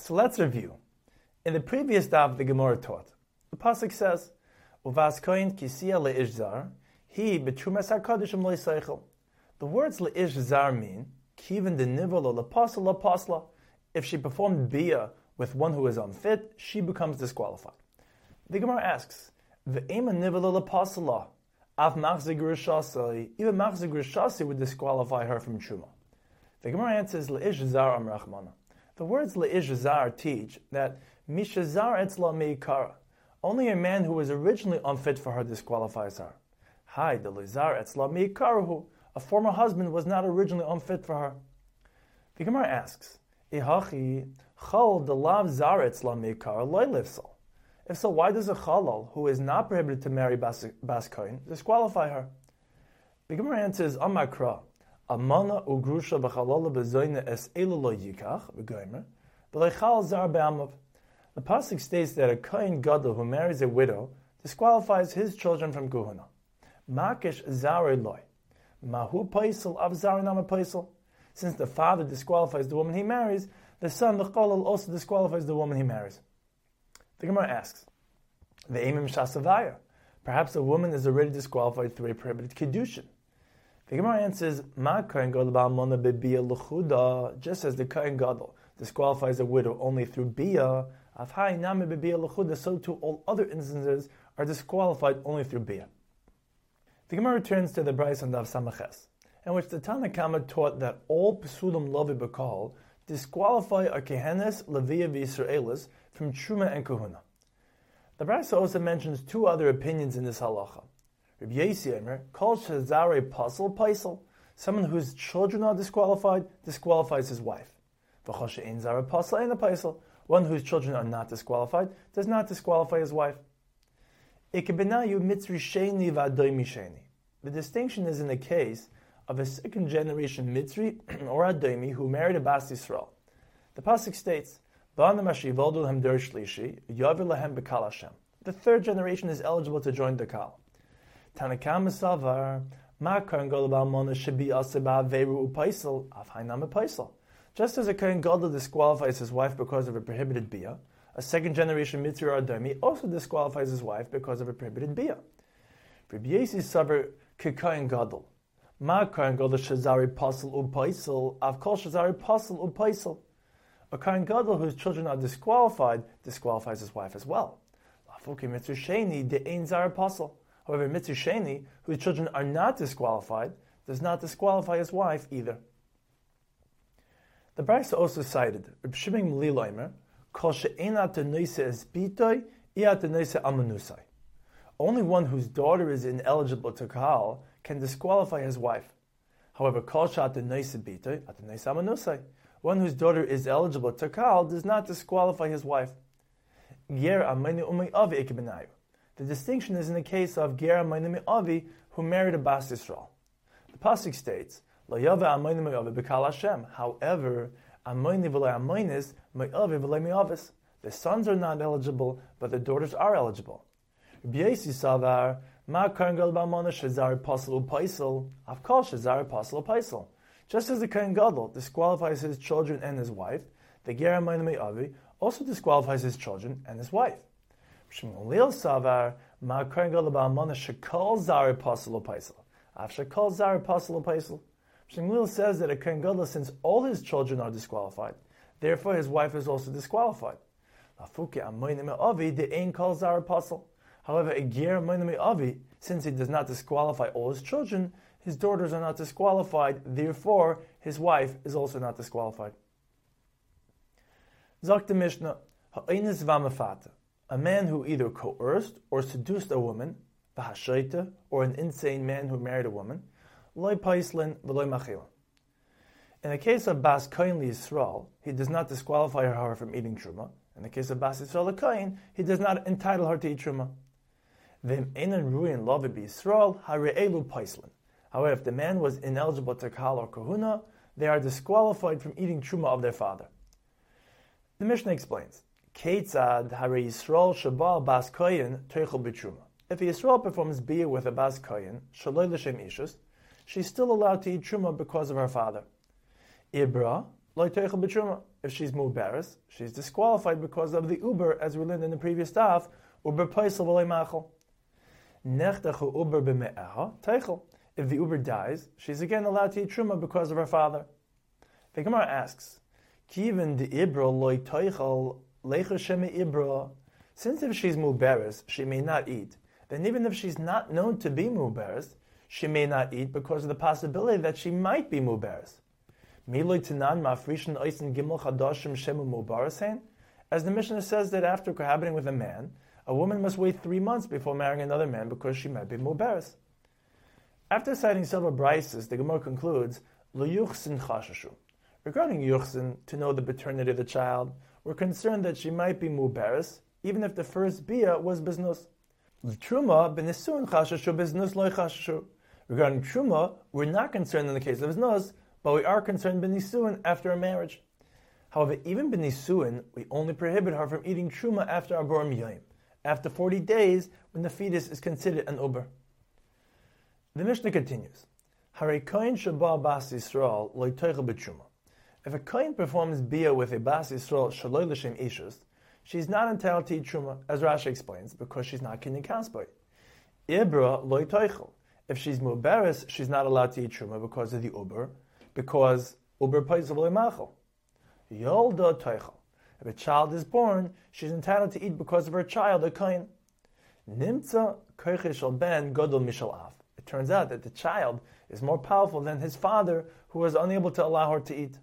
So let's review. In the previous daf, the Gemara taught. The pasuk says, "Uvas koin kisia leishzar, he betrumas hakadishim leiseichel." The words leishzar mean kiven the nivel or lepasla pasla. If she performed bia with one who is unfit, she becomes disqualified. The Gemara asks, "Ve'ema nivel lepasla." Av machzig rishasai, even rishasai would disqualify her from truma. The Gemara answers, "Leish zar am rachmana." The words Le'ish Zar teach that Mishazar Etzla Meikara. Only a man who was originally unfit for her disqualifies her. Hi, the Lizar Etzla Meikarahu. A former husband was not originally unfit for her. The Gemara asks, Ihachi Chal the Lav Zar Etzla Meikara Loilifsal. If so, why does a Chalal who is not prohibited to marry Bas, Bas disqualify her? The Gemara answers, Amakra. Amana ugrusha b'chalala b'zoyne es yikach zar be'amav. The pasuk states that a kohen gadol who marries a widow disqualifies his children from kuhuna. Makish zar loy. Mahu paisel av zar nama paisel. Since the father disqualifies the woman he marries, the son, the chalal, also disqualifies the woman he marries. The Gemara asks, the imim shasavaya. Perhaps a woman is already disqualified through a prohibited kiddushin. The Gemara answers, Ma Kohen Gadol Mona Bebia Lechuda, just as the Kohen Gadol disqualifies a widow only through Bia, Afhai Name Bebia Lechuda, so too all other instances are disqualified only through Bia. The Gemara returns to the Braisa and Dav Samaches, in which the Tanna Kamma taught that all Pesulim Lavi Bakal disqualify a Kehenes, Leviah, Yisraelis from Truma and Kahuna. The Braisa also mentions two other opinions in this halacha. Rabbi Yossi Omer, Kol Shazare Puzzle Paisel, someone whose children are disqualified, disqualifies his wife. V'choshe Zara Puzzle Ein Paisel, one whose children are not disqualified, does not disqualify his wife. Mitzri Sheni Sheni. The distinction is in the case of a second generation Mitzri or Adoimi who married a Bas Yisrael. The Pasuk states, The third generation is eligible to join the Kal. Tanakam Savar, Ma Kohen Gadol Mona should be Aseba Veru Upaisel, Afhainam Upaisel. Just as a Kohen Gadol disqualifies his wife because of a prohibited bia, a second generation Mitzri Adami also disqualifies his wife because of a prohibited bia. Rabbi Yossi Savar Kikohen Gadol. Ma Kohen Gadol Shazari Pasel Upaisel, Avkol Shazari Pasel Upaisel. A Kohen Gadol whose children are disqualified disqualifies his wife as well. Lafuki Mitzri Sheni De Ein Zar Pasel. However, Mitzri whose children are not disqualified, does not disqualify his wife either. The Brisa also cited Reb Shimon Liloimer, Kol she'ena tenoise es tenoise amanusai. Only one whose daughter is ineligible to kahal can disqualify his wife. However, Kol she'at bitoy, atenoise amanusai. One whose daughter is eligible to kahal does not disqualify his wife. Ger ikbenayu. The distinction is in the case of Gera Avi, who married a Bas Yisrael. The Pasuk states. However. The sons are not eligible, but the daughters are eligible. Just as the Kain Gadol disqualifies his children and his wife, the Gera Avi also disqualifies his children and his wife. Shmuel Savar, Ma Kohen Gadol Ba'amana Shekol Zari Pasal Paisel. Af Shekol Zari Pasal Paisel. Shmuel says that a Kohen Gadol, since all his children are disqualified, therefore his wife is also disqualified. However, a Ger Avi, since he does not disqualify all his children, his daughters are not disqualified, therefore his wife is also not disqualified. Zok the Mishnah, a man who either coerced or seduced a woman, v'hashaita, or an insane man who married a woman, loy paislin v'loy machil. In the case of Bas Kohen Yisrael, he does not disqualify her from eating truma. In the case of Bas Yisrael Kohen, he does not entitle her to eat truma. Vim enan ruin lovi Yisrael hare'elu paislin. However, if the man was ineligible to kahal or kahuna, they are disqualified from eating truma of their father. The Mishnah explains. Ketzad Yisrael Bas Koyin Teichel. If Yisrael performs bia with a Bas Koyin, Shaloi L'Shem Ishus, she's still allowed to eat Truma because of her father. Ibra Loi Teichel B'Truma. if she's mubaris, she's disqualified because of the uber, as we learned in the previous daf, uber paisel v'loy Nechtechu uber b'me'eha teichel. If the uber dies, she's again allowed to eat truma because of her father. The Gemara asks, Kiven the ibra loy teichel lecha sheme ibra. Since if she's mubaris, she may not eat. Then even if she's not known to be mubaris, she may not eat because of the possibility that she might be mubaris. As the Mishnah says that after cohabiting with a man, a woman must wait three months before marrying another man because she might be mubaris. After citing several brises, the Gemara concludes. Regarding yuchsin, to know the paternity of the child, we're concerned that she might be mubaris, even if the first bia was biznus. B'nisun chashashu biznus loy chashashu. Regarding truma, we're not concerned in the case of biznus, but we are concerned b'nisuin after a marriage. However, even b'nisuin, we only prohibit her from eating truma after abor miyayim, after 40 days when the fetus is considered an uber. The Mishnah continues, shabal bas Yisrael loy b'truma. If a kohen performs bia with a bas Yisrael shaloi l'shem ishus, she's not entitled to eat truma, as Rashi explains, because she's not kinyan kasboy. Ibra loy If she's muberis, she's not allowed to eat truma because of the uber, because uber machal. Yolda teichel. If a child is born, she's entitled to eat because of her child, a kohen. Nimtza koichish ben godol mishal. It turns out that the child is more powerful than his father, who was unable to allow her to eat.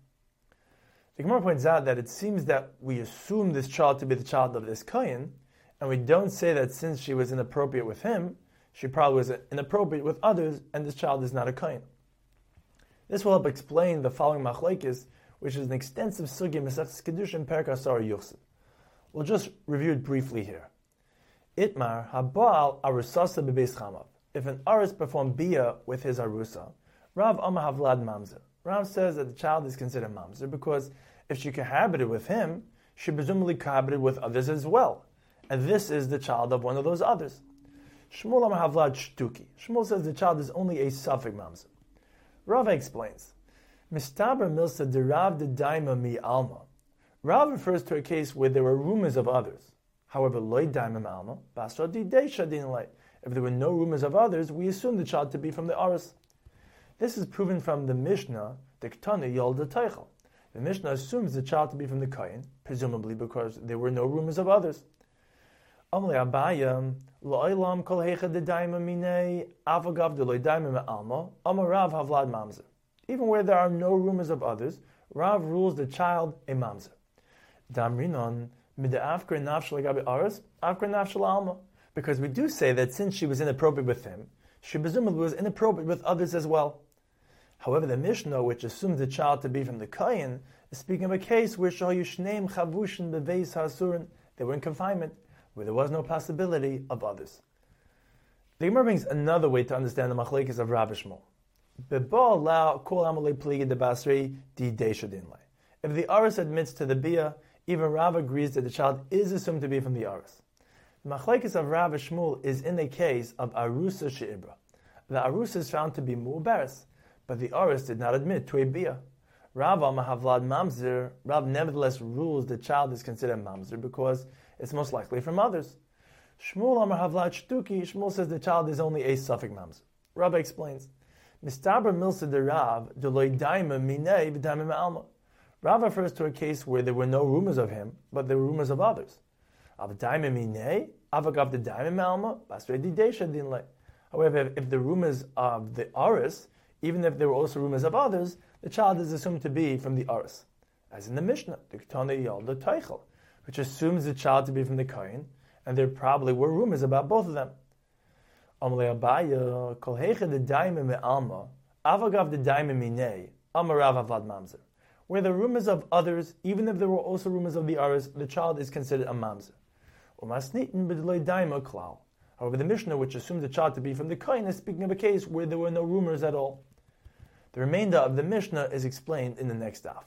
The Gemara points out that it seems that we assume this child to be the child of this kohen, and we don't say that since she was inappropriate with him, she probably was inappropriate with others, and this child is not a kohen. This will help explain the following machlekes, which is an extensive sugi Masechus Kedushin Perkasar Yuchsin. We'll just review it briefly here. Itmar habal arusasa bebeis chamav. If an aris performed bia with his arusa, Rav Amar Havlad Mamzer. Rav says that the child is considered mamzer because if she cohabited with him, she presumably cohabited with others as well, and this is the child of one of those others. Shmuel Amar Havlad Shtuki. Shmuel says the child is only a safek mamzer. Rava explains, Mistaber milsa derav de daima mi alma. Rav refers to a case where there were rumors of others. However, loy daima alma, basra di If there were no rumors of others, we assume the child to be from the Aris. This is proven from the Mishnah, the Ktana Yolda Teichel. The Mishnah assumes the child to be from the Kain, presumably because there were no rumors of others. Even where there are no rumors of others, Rav rules the child a mamzer. Because we do say that since she was inappropriate with him, she presumably was inappropriate with others as well. However, the Mishnah, which assumes the child to be from the Kayin, is speaking of a case where Shahayushneim Chavushin Beveis Hasurin, they were in confinement, where there was no possibility of others. The Gemara brings another way to understand the machlekes of Rabbi Shmuel. If the Aris admits to the Bia, even Rav agrees that the child is assumed to be from the Aris. The machlekes of Rav Shmuel is in the case of Arusa She'ibra. The Arusa is found to be Mu'baris, but the Aris did not admit to a Bia. Rav Amahavlad Mamzer, Rav nevertheless rules the child is considered Mamzer because it's most likely from others. Shmuel Amar Havlat Shtuki, Shmuel says the child is only a safek mamzer. Rabbi explains, Mistaber Milsa de Rav, de loy daima minei v'daima alma. Rav refers to a case where there were no rumors of him, but there were rumors of others. Av daima minei, avagav de daima alma, basre di desha dinle. However, if the rumors of the Aris, even if there were also rumors of others, the child is assumed to be from the Aris. As in the Mishnah, the Ketana Yalda Teichel which assumes the child to be from the Kohen, and there probably were rumors about both of them. Where the rumors of others, even if there were also rumors of the others, the child is considered a mamzer. However, the Mishnah, which assumes the child to be from the Kohen, is speaking of a case where there were no rumors at all. The remainder of the Mishnah is explained in the next daf.